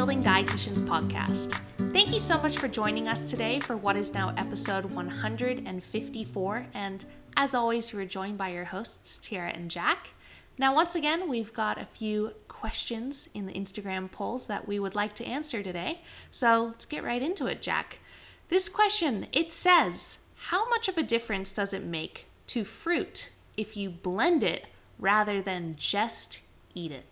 Building Dietitians podcast. Thank you so much for joining us today for what is now episode 154. And as always, you are joined by your hosts, Tyarra and Jack. Now, once again, we've got a few questions in the Instagram polls that we would like to answer today. So let's get right into it, Jack. This question it says, How much of a difference does it make to fruit if you blend it rather than just eat it?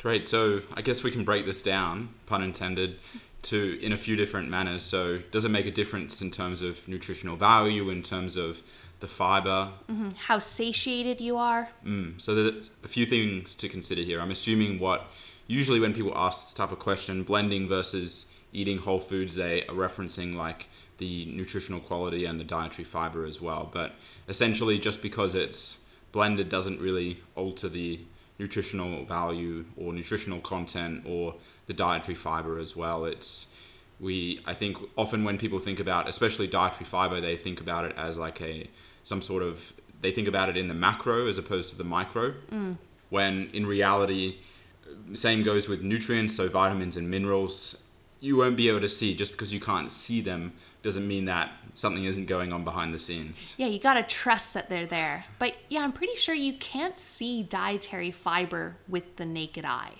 Great. So I guess we can break this down, pun intended, to in a few different manners. So does it make a difference in terms of nutritional value, in terms of the fiber? Mm-hmm. How satiated you are? Mm. So there's a few things to consider here. I'm assuming what usually when people ask this type of question, blending versus eating whole foods, they are referencing like the nutritional quality and the dietary fiber as well. But essentially, just because it's blended doesn't really alter the nutritional value or nutritional content or the dietary fiber as well. It's we I think often when people think about especially dietary fiber, they think about it as like a some sort of they think about it in the macro as opposed to the micro. Mm. When in reality, same goes with nutrients, so vitamins and minerals. You won't be able to see just because you can't see them doesn't mean that something isn't going on behind the scenes. Yeah, you got to trust that they're there. But yeah, I'm pretty sure you can't see dietary fiber with the naked eye.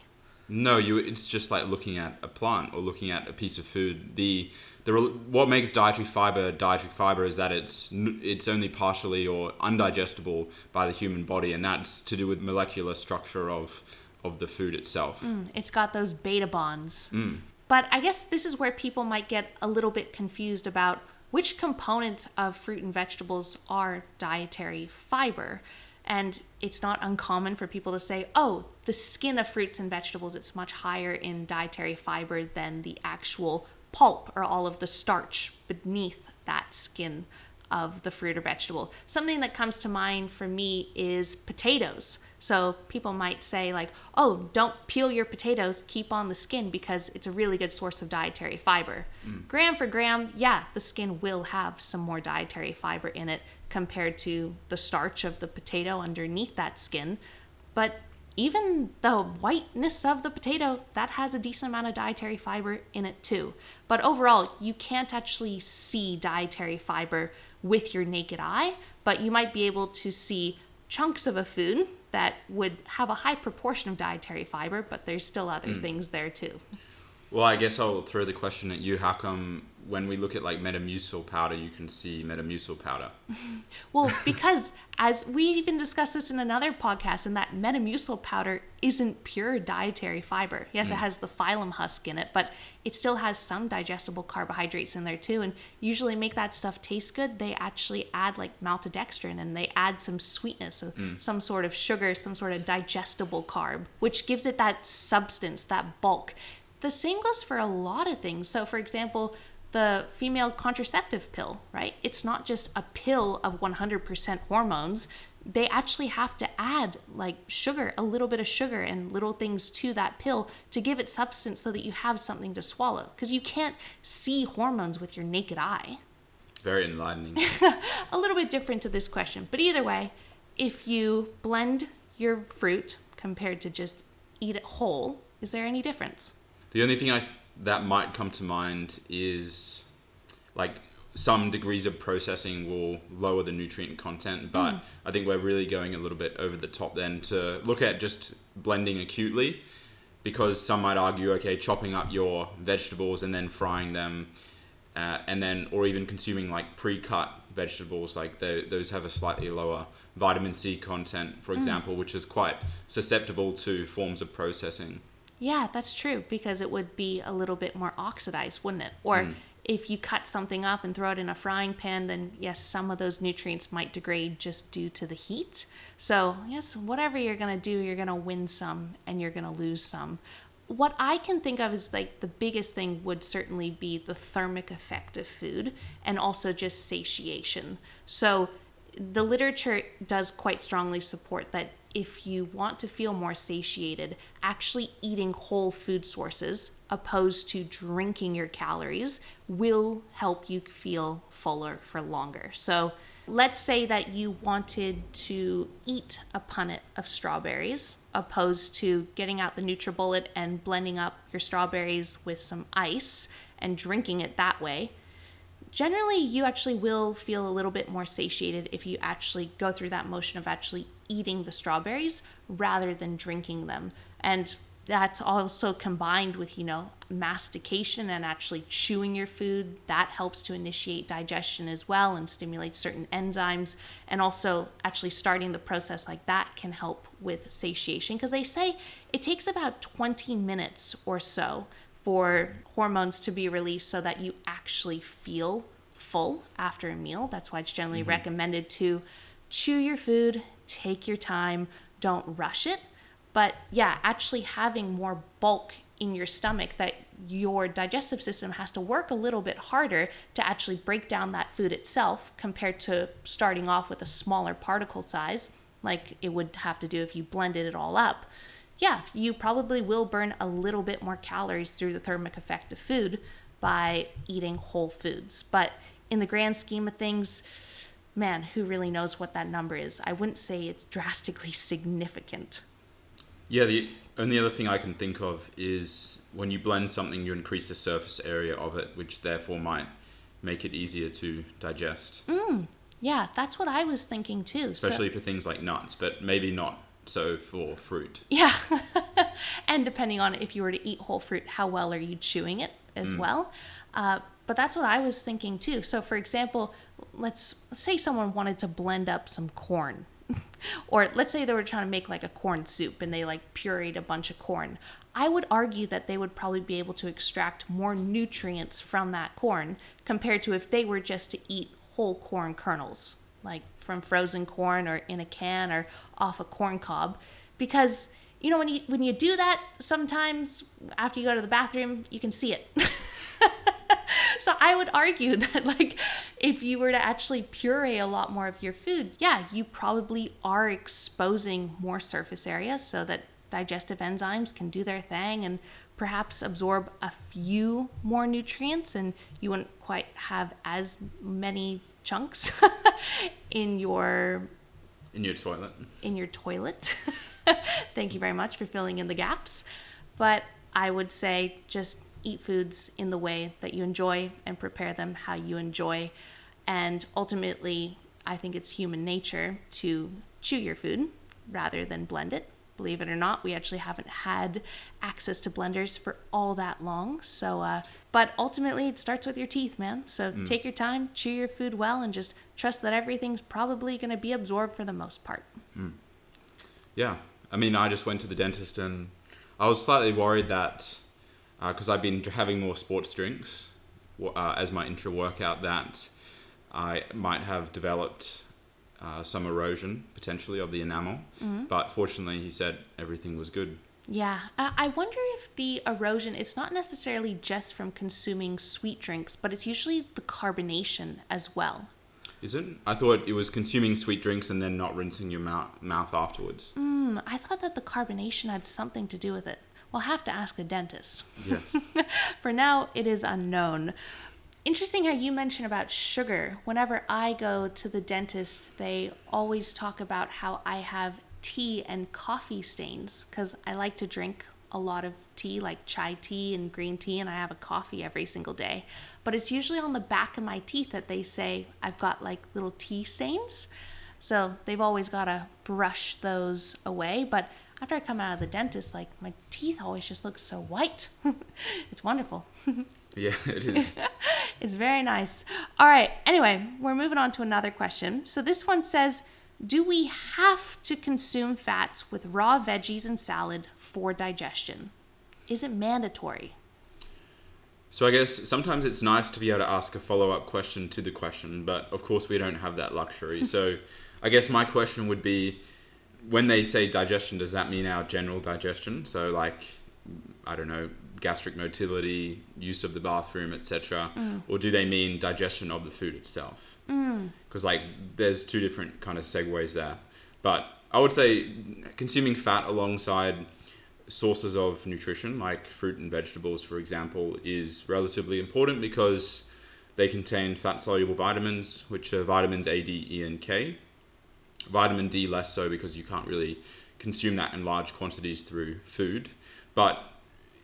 No, you it's just like looking at a plant or looking at a piece of food. The the what makes dietary fiber dietary fiber is that it's it's only partially or undigestible by the human body and that's to do with molecular structure of of the food itself. Mm, it's got those beta bonds. Mm. But I guess this is where people might get a little bit confused about which components of fruit and vegetables are dietary fiber. And it's not uncommon for people to say, oh, the skin of fruits and vegetables, it's much higher in dietary fiber than the actual pulp or all of the starch beneath that skin of the fruit or vegetable. Something that comes to mind for me is potatoes. So people might say, like, oh, don't peel your potatoes, keep on the skin because it's a really good source of dietary fiber. Mm. Gram for gram, yeah, the skin will have some more dietary fiber in it compared to the starch of the potato underneath that skin. But even the whiteness of the potato, that has a decent amount of dietary fiber in it too. But overall, you can't actually see dietary fiber with your naked eye, but you might be able to see chunks of a food that would have a high proportion of dietary fiber, but there's still other mm. things there too. Well, I guess I'll throw the question at you. How come when we look at like Metamucil powder, you can see Metamucil powder? well, because as we even discussed this in another podcast, and that Metamucil powder isn't pure dietary fiber. Yes, mm. it has the psyllium husk in it, but it still has some digestible carbohydrates in there too. And usually make that stuff taste good, they actually add like maltodextrin and they add some sweetness, mm. some sort of sugar, some sort of digestible carb, which gives it that substance, that bulk. The same goes for a lot of things. So, for example, the female contraceptive pill, right? It's not just a pill of 100% hormones. They actually have to add like sugar, a little bit of sugar and little things to that pill to give it substance so that you have something to swallow. Because you can't see hormones with your naked eye. Very enlightening. a little bit different to this question. But either way, if you blend your fruit compared to just eat it whole, is there any difference? The only thing I that might come to mind is like some degrees of processing will lower the nutrient content, but mm. I think we're really going a little bit over the top then to look at just blending acutely because some might argue okay chopping up your vegetables and then frying them uh, and then or even consuming like pre-cut vegetables like the, those have a slightly lower vitamin c content for mm. example which is quite susceptible to forms of processing yeah, that's true because it would be a little bit more oxidized, wouldn't it? Or mm. if you cut something up and throw it in a frying pan, then yes, some of those nutrients might degrade just due to the heat. So, yes, whatever you're going to do, you're going to win some and you're going to lose some. What I can think of is like the biggest thing would certainly be the thermic effect of food and also just satiation. So, the literature does quite strongly support that if you want to feel more satiated, actually eating whole food sources opposed to drinking your calories will help you feel fuller for longer. So, let's say that you wanted to eat a punnet of strawberries opposed to getting out the NutriBullet and blending up your strawberries with some ice and drinking it that way. Generally, you actually will feel a little bit more satiated if you actually go through that motion of actually eating the strawberries rather than drinking them. And that's also combined with, you know, mastication and actually chewing your food. That helps to initiate digestion as well and stimulate certain enzymes. And also, actually starting the process like that can help with satiation because they say it takes about 20 minutes or so for hormones to be released so that you actually feel full after a meal. That's why it's generally mm-hmm. recommended to chew your food, take your time, don't rush it but yeah, actually having more bulk in your stomach that your digestive system has to work a little bit harder to actually break down that food itself compared to starting off with a smaller particle size like it would have to do if you blended it all up. Yeah, you probably will burn a little bit more calories through the thermic effect of food by eating whole foods. But in the grand scheme of things, man, who really knows what that number is? I wouldn't say it's drastically significant. Yeah, the only other thing I can think of is when you blend something, you increase the surface area of it, which therefore might make it easier to digest. Mm, yeah, that's what I was thinking too. Especially so, for things like nuts, but maybe not so for fruit. Yeah. and depending on if you were to eat whole fruit, how well are you chewing it as mm. well? Uh, but that's what I was thinking too. So, for example, let's, let's say someone wanted to blend up some corn or let's say they were trying to make like a corn soup and they like pureed a bunch of corn. I would argue that they would probably be able to extract more nutrients from that corn compared to if they were just to eat whole corn kernels, like from frozen corn or in a can or off a corn cob. Because you know when you when you do that, sometimes after you go to the bathroom, you can see it. so I would argue that like if you were to actually puree a lot more of your food, yeah, you probably are exposing more surface area so that digestive enzymes can do their thing and perhaps absorb a few more nutrients and you wouldn't quite have as many chunks in your in your toilet. In your toilet. Thank you very much for filling in the gaps. But I would say just eat foods in the way that you enjoy and prepare them how you enjoy. And ultimately, I think it's human nature to chew your food rather than blend it. Believe it or not, we actually haven't had access to blenders for all that long. So, uh, but ultimately, it starts with your teeth, man. So mm. take your time, chew your food well, and just trust that everything's probably going to be absorbed for the most part. Mm. Yeah. I mean, I just went to the dentist and I was slightly worried that because uh, I've been having more sports drinks uh, as my intra workout that I might have developed uh, some erosion potentially of the enamel. Mm-hmm. But fortunately, he said everything was good. Yeah, uh, I wonder if the erosion, it's not necessarily just from consuming sweet drinks, but it's usually the carbonation as well. Is it? I thought it was consuming sweet drinks and then not rinsing your mouth, mouth afterwards. Mm, I thought that the carbonation had something to do with it. We'll have to ask a dentist. Yes. For now, it is unknown. Interesting how you mention about sugar. Whenever I go to the dentist, they always talk about how I have tea and coffee stains because I like to drink a lot of tea, like chai tea and green tea, and I have a coffee every single day. But it's usually on the back of my teeth that they say I've got like little tea stains. So they've always got to brush those away. But after I come out of the dentist, like my teeth always just look so white. it's wonderful. yeah, it is. it's very nice. All right. Anyway, we're moving on to another question. So this one says, do we have to consume fats with raw veggies and salad for digestion? Is it mandatory? So I guess sometimes it's nice to be able to ask a follow-up question to the question, but of course we don't have that luxury. so I guess my question would be when they say digestion, does that mean our general digestion? So, like, I don't know, gastric motility, use of the bathroom, etc., mm. or do they mean digestion of the food itself? Because mm. like, there's two different kind of segues there. But I would say consuming fat alongside sources of nutrition, like fruit and vegetables, for example, is relatively important because they contain fat soluble vitamins, which are vitamins A, D, E, and K. Vitamin D less so because you can't really consume that in large quantities through food. But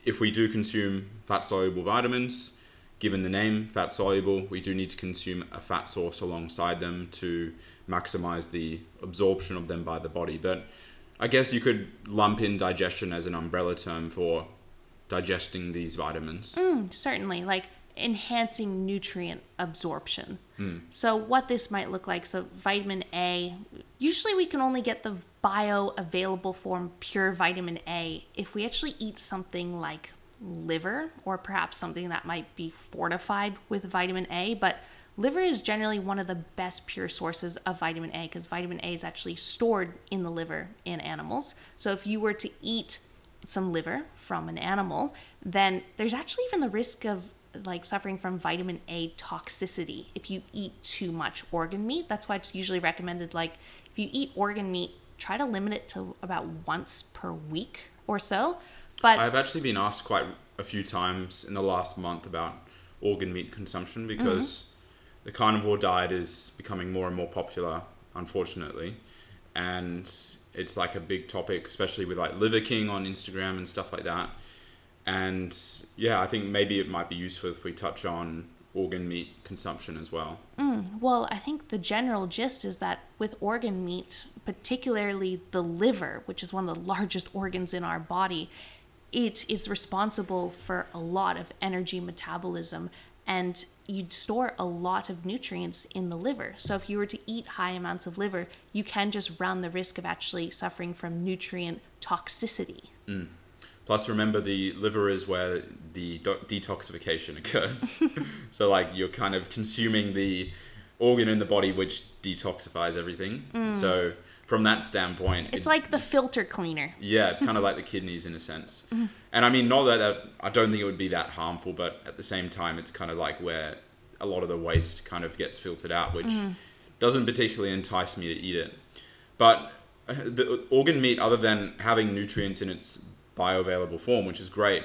if we do consume fat soluble vitamins, given the name fat soluble, we do need to consume a fat source alongside them to maximize the absorption of them by the body. But I guess you could lump in digestion as an umbrella term for digesting these vitamins. Mm, certainly, like enhancing nutrient absorption. Hmm. So, what this might look like so, vitamin A, usually we can only get the bioavailable form pure vitamin A if we actually eat something like liver or perhaps something that might be fortified with vitamin A. But liver is generally one of the best pure sources of vitamin A because vitamin A is actually stored in the liver in animals. So, if you were to eat some liver from an animal, then there's actually even the risk of like suffering from vitamin A toxicity if you eat too much organ meat. That's why it's usually recommended like if you eat organ meat, try to limit it to about once per week or so. But I've actually been asked quite a few times in the last month about organ meat consumption mm-hmm. because the carnivore diet is becoming more and more popular, unfortunately. And it's like a big topic, especially with like Liver King on Instagram and stuff like that. And yeah, I think maybe it might be useful if we touch on organ meat consumption as well. Mm, well, I think the general gist is that with organ meat, particularly the liver, which is one of the largest organs in our body, it is responsible for a lot of energy metabolism and you store a lot of nutrients in the liver. So if you were to eat high amounts of liver, you can just run the risk of actually suffering from nutrient toxicity. Mm. Plus, remember the liver is where the do- detoxification occurs. so, like, you're kind of consuming the organ in the body which detoxifies everything. Mm. So, from that standpoint, It's it- like the filter cleaner. yeah, it's kind of like the kidneys in a sense. Mm-hmm. And I mean, not that, that I don't think it would be that harmful, but at the same time, it's kind of like where a lot of the waste kind of gets filtered out, which mm-hmm. doesn't particularly entice me to eat it. But uh, the organ meat, other than having nutrients in its bioavailable form, which is great,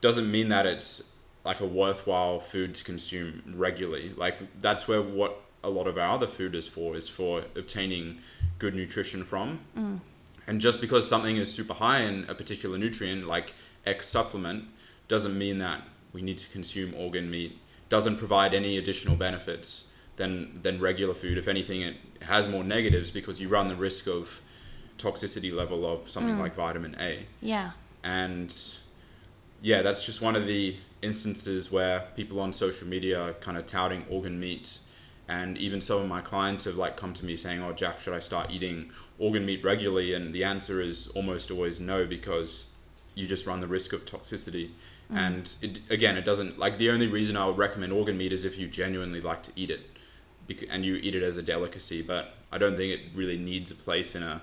doesn't mean that it's like a worthwhile food to consume regularly. Like that's where what a lot of our other food is for is for obtaining good nutrition from. Mm. And just because something is super high in a particular nutrient, like X supplement, doesn't mean that we need to consume organ meat. Doesn't provide any additional benefits than than regular food. If anything, it has more negatives because you run the risk of toxicity level of something mm. like vitamin A. Yeah. And yeah, that's just one of the instances where people on social media are kind of touting organ meat. And even some of my clients have like come to me saying, "Oh, Jack, should I start eating organ meat regularly?" And the answer is almost always no because you just run the risk of toxicity. Mm. And it, again, it doesn't like the only reason I would recommend organ meat is if you genuinely like to eat it, and you eat it as a delicacy. But I don't think it really needs a place in a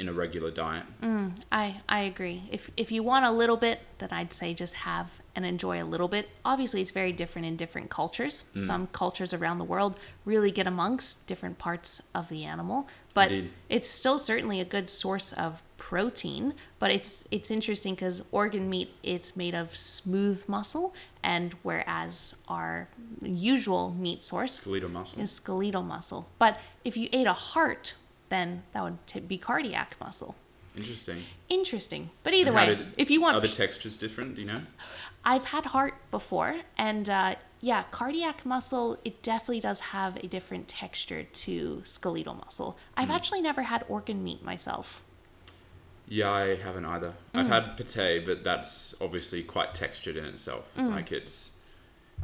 in a regular diet. Mm, I I agree. If if you want a little bit, then I'd say just have and enjoy a little bit. Obviously, it's very different in different cultures. Mm. Some cultures around the world really get amongst different parts of the animal, but Indeed. it's still certainly a good source of protein. But it's it's interesting because organ meat it's made of smooth muscle, and whereas our usual meat source Skeletal muscle. is skeletal muscle. But if you ate a heart, then that would t- be cardiac muscle. Interesting. Interesting. But either way, did- if you want, Are the textures different? Do you know? I've had heart before, and uh, yeah, cardiac muscle, it definitely does have a different texture to skeletal muscle. I've Hmm. actually never had organ meat myself. Yeah, I haven't either. I've Mm. had pate, but that's obviously quite textured in itself. Mm. Like it's,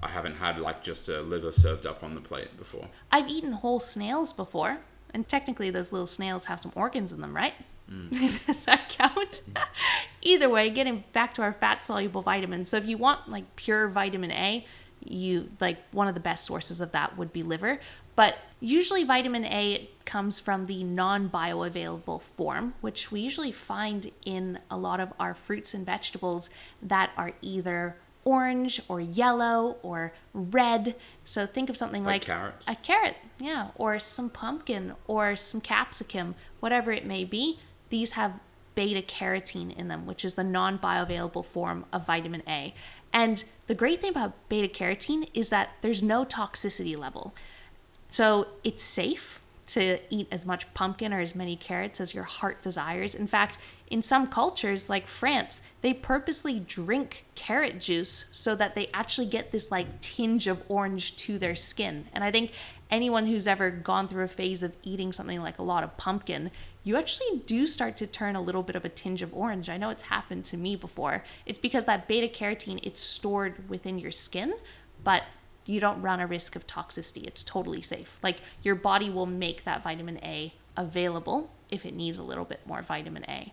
I haven't had like just a liver served up on the plate before. I've eaten whole snails before, and technically those little snails have some organs in them, right? Mm. Does that count? Either way, getting back to our fat soluble vitamins. So if you want like pure vitamin A, you like one of the best sources of that would be liver. But usually vitamin A comes from the non-bioavailable form, which we usually find in a lot of our fruits and vegetables that are either orange or yellow or red. So think of something like, Like carrots? a carrot, yeah, or some pumpkin or some capsicum, whatever it may be. These have beta carotene in them, which is the non bioavailable form of vitamin A. And the great thing about beta carotene is that there's no toxicity level. So it's safe to eat as much pumpkin or as many carrots as your heart desires. In fact, in some cultures like France, they purposely drink carrot juice so that they actually get this like tinge of orange to their skin. And I think anyone who's ever gone through a phase of eating something like a lot of pumpkin, you actually do start to turn a little bit of a tinge of orange. I know it's happened to me before. It's because that beta carotene it's stored within your skin, but you don't run a risk of toxicity. It's totally safe. Like your body will make that vitamin A available if it needs a little bit more vitamin A.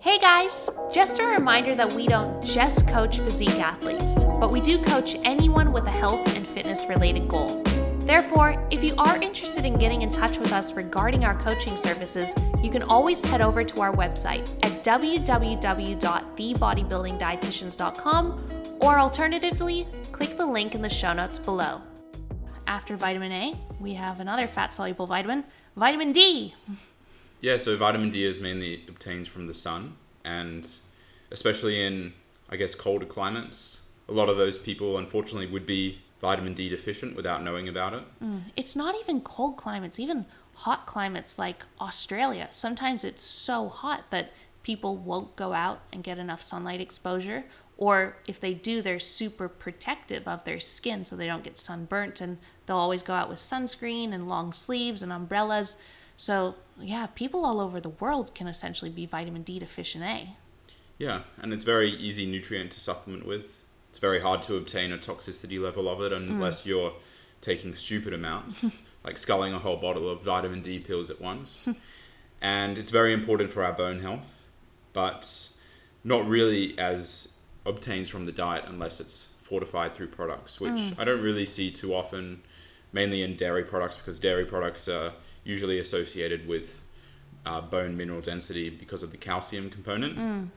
Hey guys, just a reminder that we don't just coach physique athletes, but we do coach anyone with a health and fitness related goal. Therefore, if you are interested in getting in touch with us regarding our coaching services, you can always head over to our website at www.thebodybuildingdietitians.com or alternatively, click the link in the show notes below. After vitamin A, we have another fat soluble vitamin, vitamin D. Yeah, so vitamin D is mainly obtained from the sun, and especially in, I guess, colder climates, a lot of those people unfortunately would be vitamin D deficient without knowing about it. Mm, it's not even cold climates, even hot climates like Australia. Sometimes it's so hot that people won't go out and get enough sunlight exposure. Or if they do, they're super protective of their skin so they don't get sunburnt and they'll always go out with sunscreen and long sleeves and umbrellas. So, yeah, people all over the world can essentially be vitamin D deficient A. Yeah, and it's very easy nutrient to supplement with. It's very hard to obtain a toxicity level of it unless mm. you're taking stupid amounts, like sculling a whole bottle of vitamin D pills at once. and it's very important for our bone health, but not really as obtains from the diet unless it's fortified through products, which mm. I don't really see too often, mainly in dairy products because dairy products are usually associated with uh, bone mineral density because of the calcium component. Mm.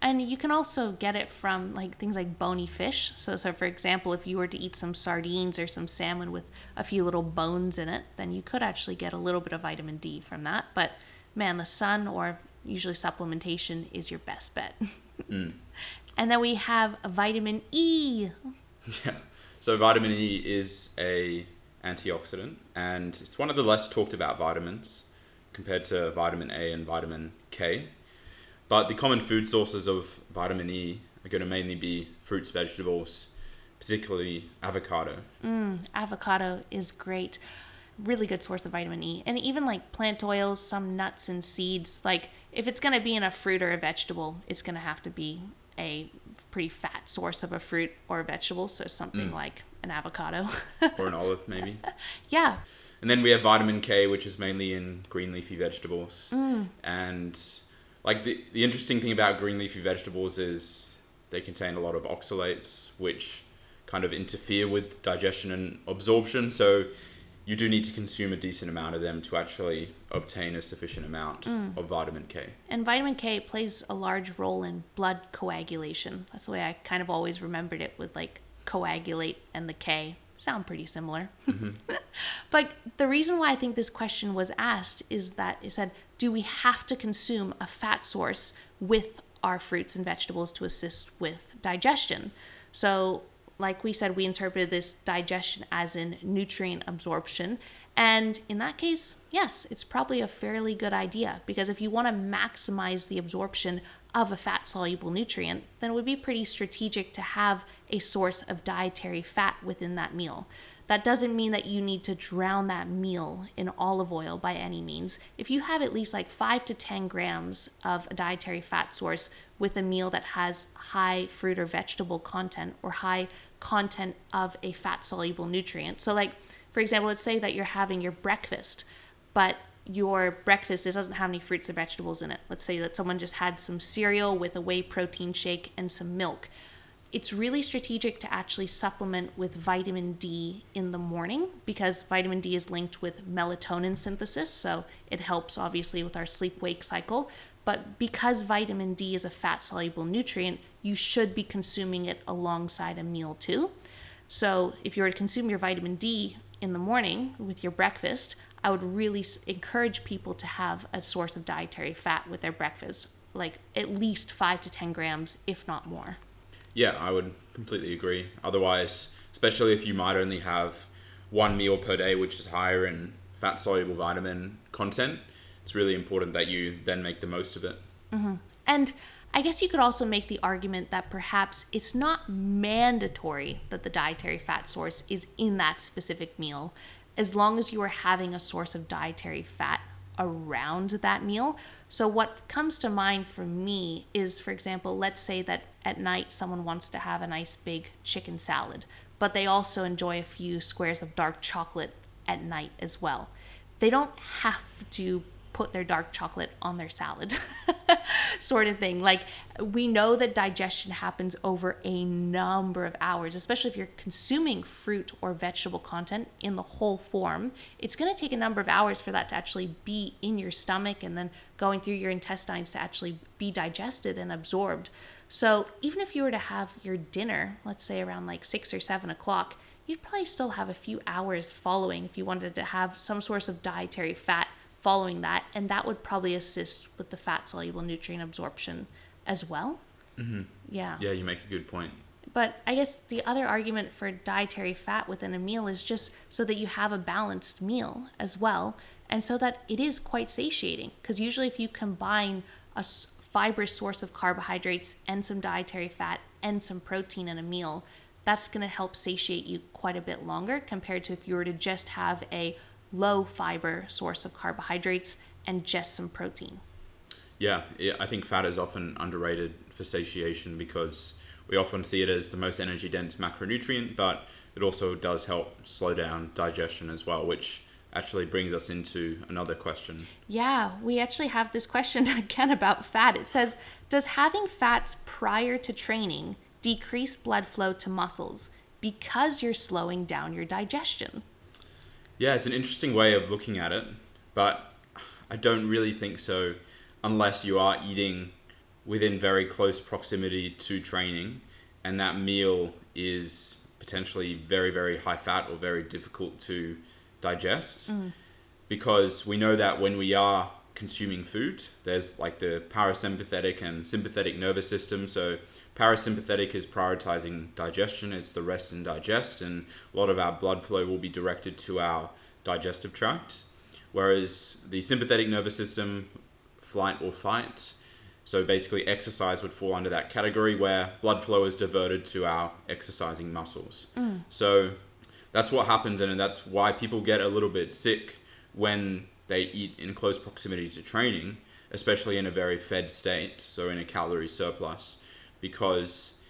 And you can also get it from like things like bony fish. So, so for example, if you were to eat some sardines or some salmon with a few little bones in it, then you could actually get a little bit of vitamin D from that. But man, the sun or usually supplementation is your best bet. Mm. And then we have vitamin E. Yeah. So vitamin E is a antioxidant, and it's one of the less talked about vitamins compared to vitamin A and vitamin K. But the common food sources of vitamin E are going to mainly be fruits, vegetables, particularly avocado. Mm, avocado is great. Really good source of vitamin E. And even like plant oils, some nuts and seeds. Like if it's going to be in a fruit or a vegetable, it's going to have to be a pretty fat source of a fruit or a vegetable. So something mm. like an avocado. or an olive maybe. yeah. And then we have vitamin K, which is mainly in green leafy vegetables. Mm. And like the, the interesting thing about green leafy vegetables is they contain a lot of oxalates, which kind of interfere with digestion and absorption. So you do need to consume a decent amount of them to actually obtain a sufficient amount mm. of vitamin K. And vitamin K plays a large role in blood coagulation. That's the way I kind of always remembered it with like coagulate and the K. Sound pretty similar. Mm-hmm. but the reason why I think this question was asked is that it said, do we have to consume a fat source with our fruits and vegetables to assist with digestion? So, like we said, we interpreted this digestion as in nutrient absorption. And in that case, yes, it's probably a fairly good idea because if you want to maximize the absorption of a fat soluble nutrient, then it would be pretty strategic to have a source of dietary fat within that meal. That doesn't mean that you need to drown that meal in olive oil by any means. If you have at least like 5 to 10 grams of a dietary fat source with a meal that has high fruit or vegetable content or high content of a fat soluble nutrient. So, like, for example, let's say that you're having your breakfast, but your breakfast it doesn't have any fruits or vegetables in it. Let's say that someone just had some cereal with a whey protein shake and some milk. It's really strategic to actually supplement with vitamin D in the morning because vitamin D is linked with melatonin synthesis, so it helps obviously with our sleep wake cycle. But because vitamin D is a fat soluble nutrient, you should be consuming it alongside a meal too. So if you were to consume your vitamin D in the morning with your breakfast, I would really encourage people to have a source of dietary fat with their breakfast, like at least five to 10 grams, if not more. Yeah, I would completely agree. Otherwise, especially if you might only have one meal per day, which is higher in fat soluble vitamin content, it's really important that you then make the most of it. Mm-hmm. And I guess you could also make the argument that perhaps it's not mandatory that the dietary fat source is in that specific meal, as long as you are having a source of dietary fat around that meal. So, what comes to mind for me is, for example, let's say that at night someone wants to have a nice big chicken salad, but they also enjoy a few squares of dark chocolate at night as well. They don't have to put their dark chocolate on their salad, sort of thing. Like, we know that digestion happens over a number of hours, especially if you're consuming fruit or vegetable content in the whole form. It's going to take a number of hours for that to actually be in your stomach and then going through your intestines to actually be digested and absorbed. So, even if you were to have your dinner, let's say around like six or seven o'clock, you'd probably still have a few hours following if you wanted to have some source of dietary fat following that, and that would probably assist with the fat soluble nutrient absorption as well. Mm-hmm. Yeah. Yeah, you make a good point. But I guess the other argument for dietary fat within a meal is just so that you have a balanced meal as well, and so that it is quite satiating. Because usually, if you combine a fibrous source of carbohydrates and some dietary fat and some protein in a meal, that's going to help satiate you quite a bit longer compared to if you were to just have a low fiber source of carbohydrates and just some protein. Yeah, I think fat is often underrated for satiation because we often see it as the most energy dense macronutrient, but it also does help slow down digestion as well, which actually brings us into another question. Yeah, we actually have this question again about fat. It says Does having fats prior to training decrease blood flow to muscles because you're slowing down your digestion? Yeah, it's an interesting way of looking at it, but I don't really think so unless you are eating within very close proximity to training and that meal is potentially very, very high fat or very difficult to digest. Mm. Because we know that when we are consuming food, there's like the parasympathetic and sympathetic nervous system. So Parasympathetic is prioritizing digestion, it's the rest and digest, and a lot of our blood flow will be directed to our digestive tract. Whereas the sympathetic nervous system, flight or fight, so basically exercise would fall under that category where blood flow is diverted to our exercising muscles. Mm. So that's what happens, and that's why people get a little bit sick when they eat in close proximity to training, especially in a very fed state, so in a calorie surplus because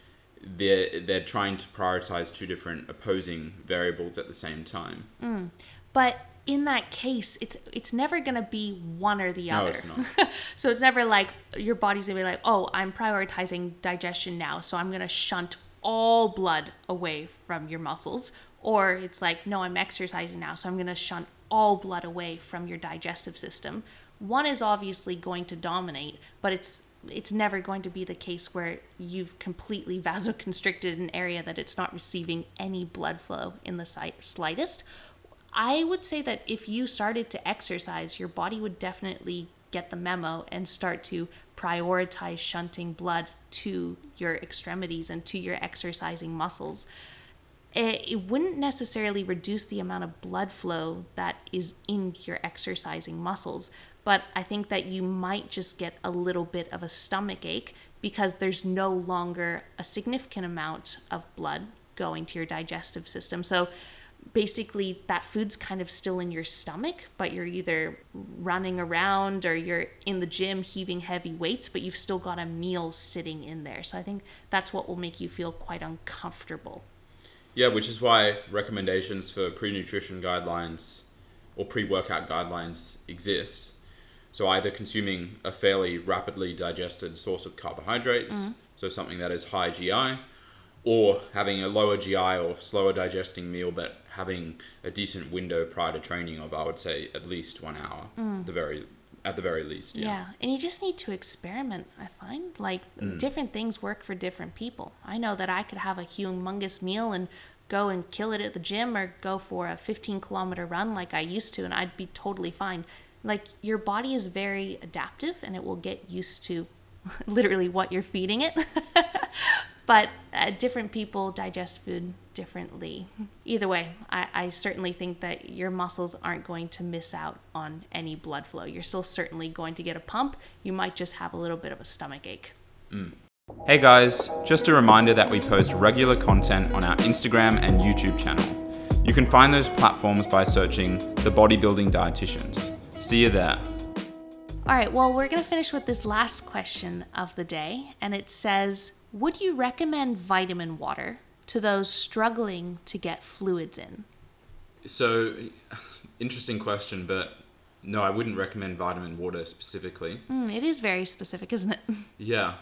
they're they're trying to prioritize two different opposing variables at the same time. Mm. But in that case, it's it's never gonna be one or the other. No, it's not. so it's never like your body's gonna be like, oh, I'm prioritizing digestion now, so I'm gonna shunt all blood away from your muscles. Or it's like, no, I'm exercising now, so I'm gonna shunt all blood away from your digestive system. One is obviously going to dominate, but it's it's never going to be the case where you've completely vasoconstricted an area that it's not receiving any blood flow in the slightest. I would say that if you started to exercise, your body would definitely get the memo and start to prioritize shunting blood to your extremities and to your exercising muscles. It, wouldn't necessarily reduce the amount of blood flow that is in your exercising muscles, but I think that you might just get a little bit of a stomach ache because there's no longer a significant amount of blood going to your digestive system. So basically, that food's kind of still in your stomach, but you're either running around or you're in the gym heaving heavy weights, but you've still got a meal sitting in there. So I think that's what will make you feel quite uncomfortable. Yeah, which is why recommendations for pre nutrition guidelines or pre workout guidelines exist so either consuming a fairly rapidly digested source of carbohydrates, mm-hmm. so something that is high GI, or having a lower GI or slower digesting meal, but having a decent window prior to training of, I would say, at least one hour, mm. the very at the very least. Yeah. Yeah. and you just need to experiment, I find. Like, mm. different things work for different people. I know that I could have a humongous meal and go and kill it at the gym or go for a 15 kilometer run like I used to, and I'd be totally fine. Like, your body is very adaptive and it will get used to literally what you're feeding it. but uh, different people digest food differently. Either way, I, I certainly think that your muscles aren't going to miss out on any blood flow. You're still certainly going to get a pump. You might just have a little bit of a stomach ache. Hey guys, just a reminder that we post regular content on our Instagram and YouTube channel. You can find those platforms by searching The Bodybuilding Dietitians. See you there. All right, well, we're going to finish with this last question of the day. And it says Would you recommend vitamin water to those struggling to get fluids in? So, interesting question, but no, I wouldn't recommend vitamin water specifically. Mm, it is very specific, isn't it? Yeah,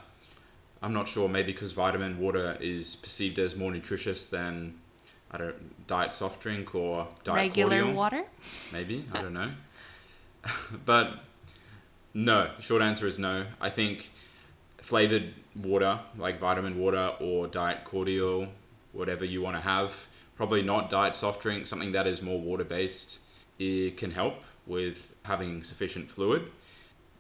I'm not sure. Maybe because vitamin water is perceived as more nutritious than I don't diet soft drink or diet Regular cordial. water? Maybe I don't know. but no, short answer is no. I think flavored water like vitamin water or diet cordial, whatever you want to have, probably not diet soft drink, something that is more water based. It can help with having sufficient fluid,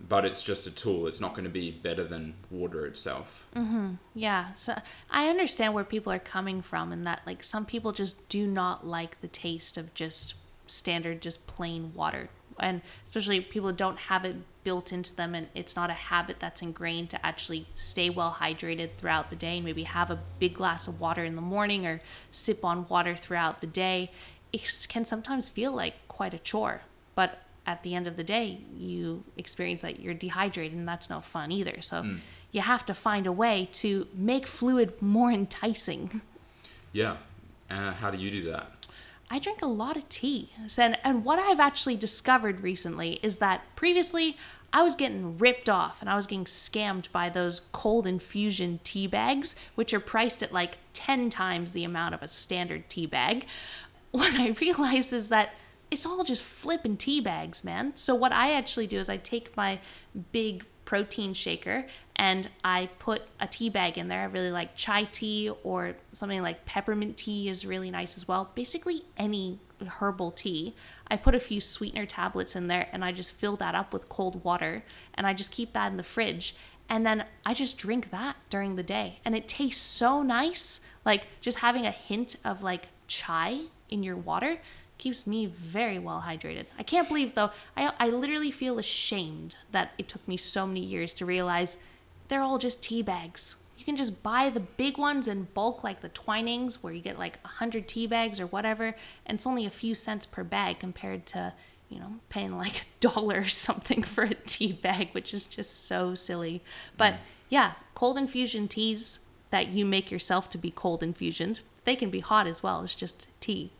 but it's just a tool. It's not going to be better than water itself. Mm-hmm. Yeah, so I understand where people are coming from, and that like some people just do not like the taste of just standard, just plain water, and especially people who don't have it built into them, and it's not a habit that's ingrained to actually stay well hydrated throughout the day, and maybe have a big glass of water in the morning or sip on water throughout the day. It can sometimes feel like quite a chore, but at the end of the day, you experience that you're dehydrated, and that's no fun either. So you have to find a way to make fluid more enticing. Yeah. Uh, how do you do that? I drink a lot of tea. And, and what I've actually discovered recently is that previously I was getting ripped off and I was getting scammed by those cold infusion tea bags, which are priced at like 10 times the amount of a standard tea bag. What I realized is that it's all just flipping tea bags, man. So what I actually do is I take my big protein shaker and I put a tea bag in there. I really like chai tea or something like peppermint tea is really nice as well. Basically any herbal tea. I put a few sweetener tablets in there and I just fill that up with cold water and I just keep that in the fridge and then I just drink that during the day and it tastes so nice. Like just having a hint of like chai in your water keeps me very well hydrated. I can't believe though, I, I literally feel ashamed that it took me so many years to realize they're all just tea bags. You can just buy the big ones in bulk, like the Twinings, where you get like 100 tea bags or whatever, and it's only a few cents per bag compared to, you know, paying like a dollar or something for a tea bag, which is just so silly. But yeah, cold infusion teas that you make yourself to be cold infusions, they can be hot as well. It's just tea.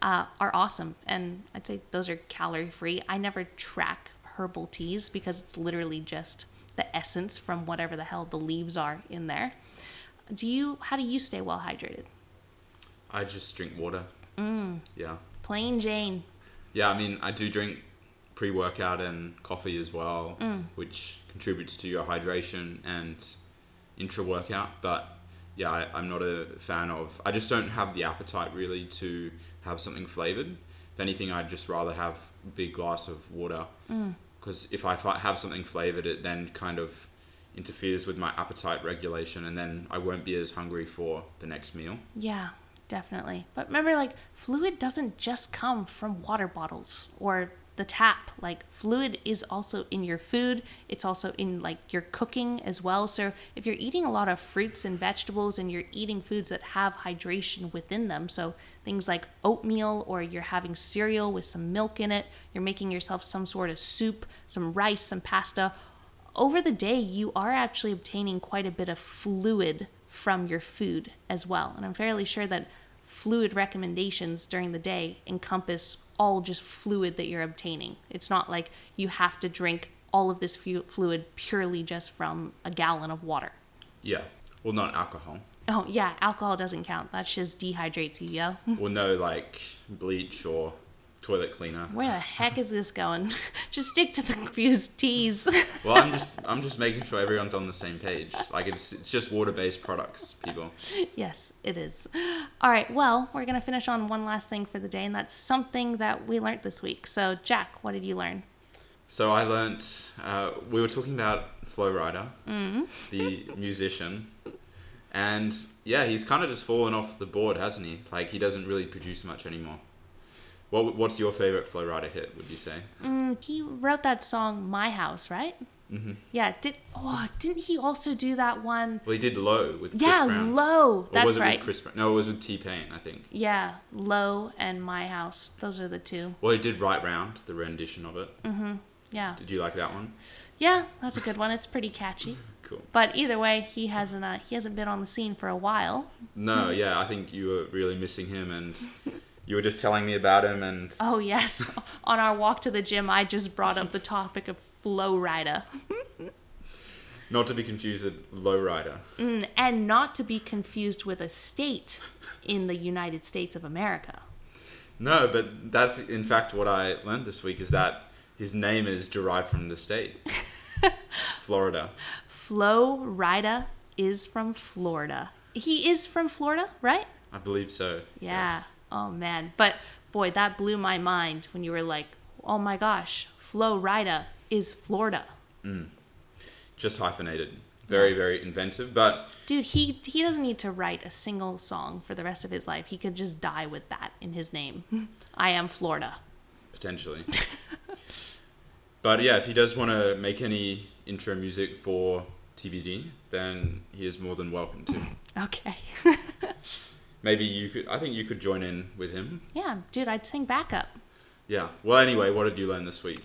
Uh, are awesome, and I'd say those are calorie free. I never track herbal teas because it's literally just the essence from whatever the hell the leaves are in there. Do you? How do you stay well hydrated? I just drink water. Mm. Yeah. Plain Jane. Yeah, I mean, I do drink pre workout and coffee as well, which contributes to your hydration and intra workout. But yeah, I, I'm not a fan of, I just don't have the appetite really to have something flavored. If anything, I'd just rather have a big glass of water. Mm. Because if I have something flavored, it then kind of interferes with my appetite regulation, and then I won't be as hungry for the next meal. Yeah, definitely. But remember, like, fluid doesn't just come from water bottles or the tap. Like, fluid is also in your food, it's also in, like, your cooking as well. So, if you're eating a lot of fruits and vegetables and you're eating foods that have hydration within them, so things like oatmeal or you're having cereal with some milk in it, you're making yourself some sort of soup, some rice, some pasta. Over the day, you are actually obtaining quite a bit of fluid from your food as well. And I'm fairly sure that fluid recommendations during the day encompass all just fluid that you're obtaining. It's not like you have to drink all of this fu- fluid purely just from a gallon of water. Yeah. Well, not alcohol. Oh, yeah, alcohol doesn't count. That just dehydrates you, yo. or no like bleach or toilet cleaner. Where the heck is this going? just stick to the confused T's. Well, I'm just I'm just making sure everyone's on the same page. Like it's it's just water-based products, people. yes, it is. All right, well, we're going to finish on one last thing for the day, and that's something that we learned this week. So, Jack, what did you learn? So I learnt uh, we were talking about Flo Rida, the musician, and yeah, he's kind of just fallen off the board, hasn't he? Like he doesn't really produce much anymore. What what's your favorite Flo Rida hit? Would you say? Mm, he wrote that song "My House," right? hmm Yeah. Did oh, didn't he also do that one? Well, he did Low with Chris yeah, Brown. "Low." Or That's was it right. with Chris Brown? No, it was with T-Pain, I think. Yeah, "Low" and "My House." Those are the two. Well, he did Right Round, the rendition of it. Mm-hmm. Yeah. Did you like that one? Yeah, that's a good one. It's pretty catchy. Cool. But either way, he hasn't uh, he hasn't been on the scene for a while. No, yeah, I think you were really missing him, and you were just telling me about him, and Oh yes, on our walk to the gym, I just brought up the topic of Flo Rida, not to be confused with Lowrider. mm, and not to be confused with a state in the United States of America. No, but that's in fact what I learned this week is that his name is derived from the state, Florida. Flo Rida is from Florida. He is from Florida, right? I believe so. Yeah. yes. Oh man, but boy, that blew my mind when you were like, "Oh my gosh, Flo Rida is Florida." Mm. Just hyphenated. Very, very inventive, but Dude, he he doesn't need to write a single song for the rest of his life. He could just die with that in his name. I am Florida. potentially. but yeah, if he does want to make any intro music for TBD, then he is more than welcome to. Okay. Maybe you could. I think you could join in with him. yeah, dude, I'd sing backup. Yeah. Well, anyway, what did you learn this week?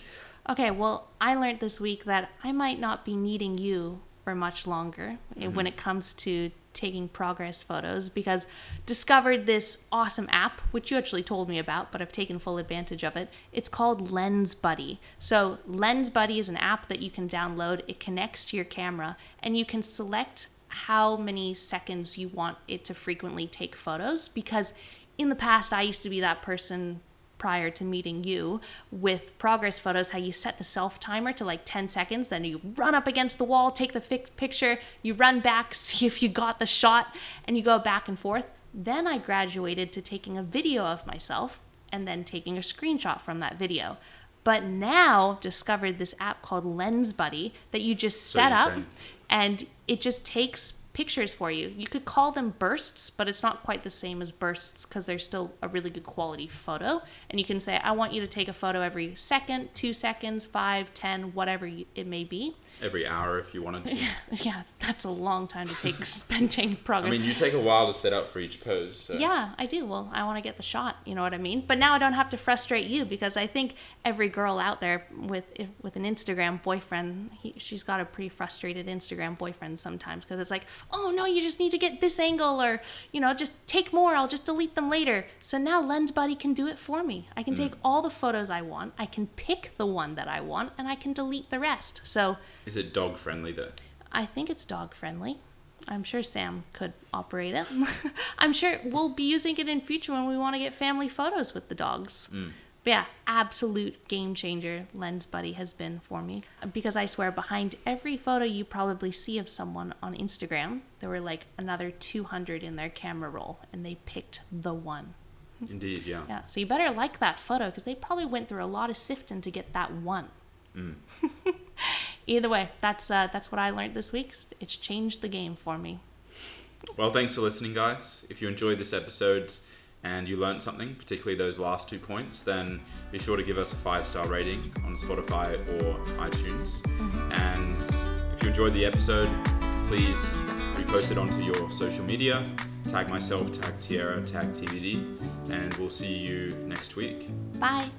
Okay, well, I learned this week that I might not be needing you for much longer eh, when it comes to taking progress photos because discovered this awesome app which you actually told me about but I've taken full advantage of it. It's called Lens Buddy. So Lens Buddy is an app that you can download. It connects to your camera and you can select how many seconds you want it to frequently take photos because in the past I used to be that person prior to meeting you with progress photos how you set the self timer to like 10 seconds then you run up against the wall take the fi- picture you run back see if you got the shot and you go back and forth. Then i graduated to taking a video of myself and then taking a screenshot from that video but now discovered this app called lens buddy that you just set you're up and it just takes pictures for you. You could call them bursts, but it's not quite the same as bursts because they're still a really good quality photo. And you can say, I want you to take a photo every second, two seconds, five, ten, whatever you- it may be. Every hour, if you wanted to. Yeah, that's a long time to take spending progress. I mean, you take a while to set up for each pose. So. Yeah, I do. Well, I want to get the shot. You know what I mean? But now I don't have to frustrate you because I think every girl out there with with an Instagram boyfriend, he, she's got a pretty frustrated Instagram boyfriend sometimes because it's like, oh no, you just need to get this angle, or you know, just take more. I'll just delete them later. So now Lens Buddy can do it for me. I can mm. take all the photos I want. I can pick the one that I want, and I can delete the rest. So Is it dog friendly though? I think it's dog friendly. I'm sure Sam could operate it. I'm sure we'll be using it in future when we want to get family photos with the dogs. Mm. But yeah, absolute game changer Lens Buddy has been for me because I swear behind every photo you probably see of someone on Instagram, there were like another 200 in their camera roll and they picked the one. Indeed, yeah. Yeah, so you better like that photo because they probably went through a lot of sifting to get that one. Either way, that's uh, that's what I learned this week. It's changed the game for me. Well, thanks for listening, guys. If you enjoyed this episode and you learned something, particularly those last two points, then be sure to give us a five star rating on Spotify or iTunes. Mm-hmm. And if you enjoyed the episode, please repost it onto your social media. Tag myself, tag Tyarra, tag TBD, and we'll see you next week. Bye.